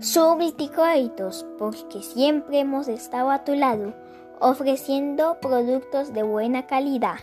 Subriticoitos, porque siempre hemos estado a tu lado, ofreciendo productos de buena calidad.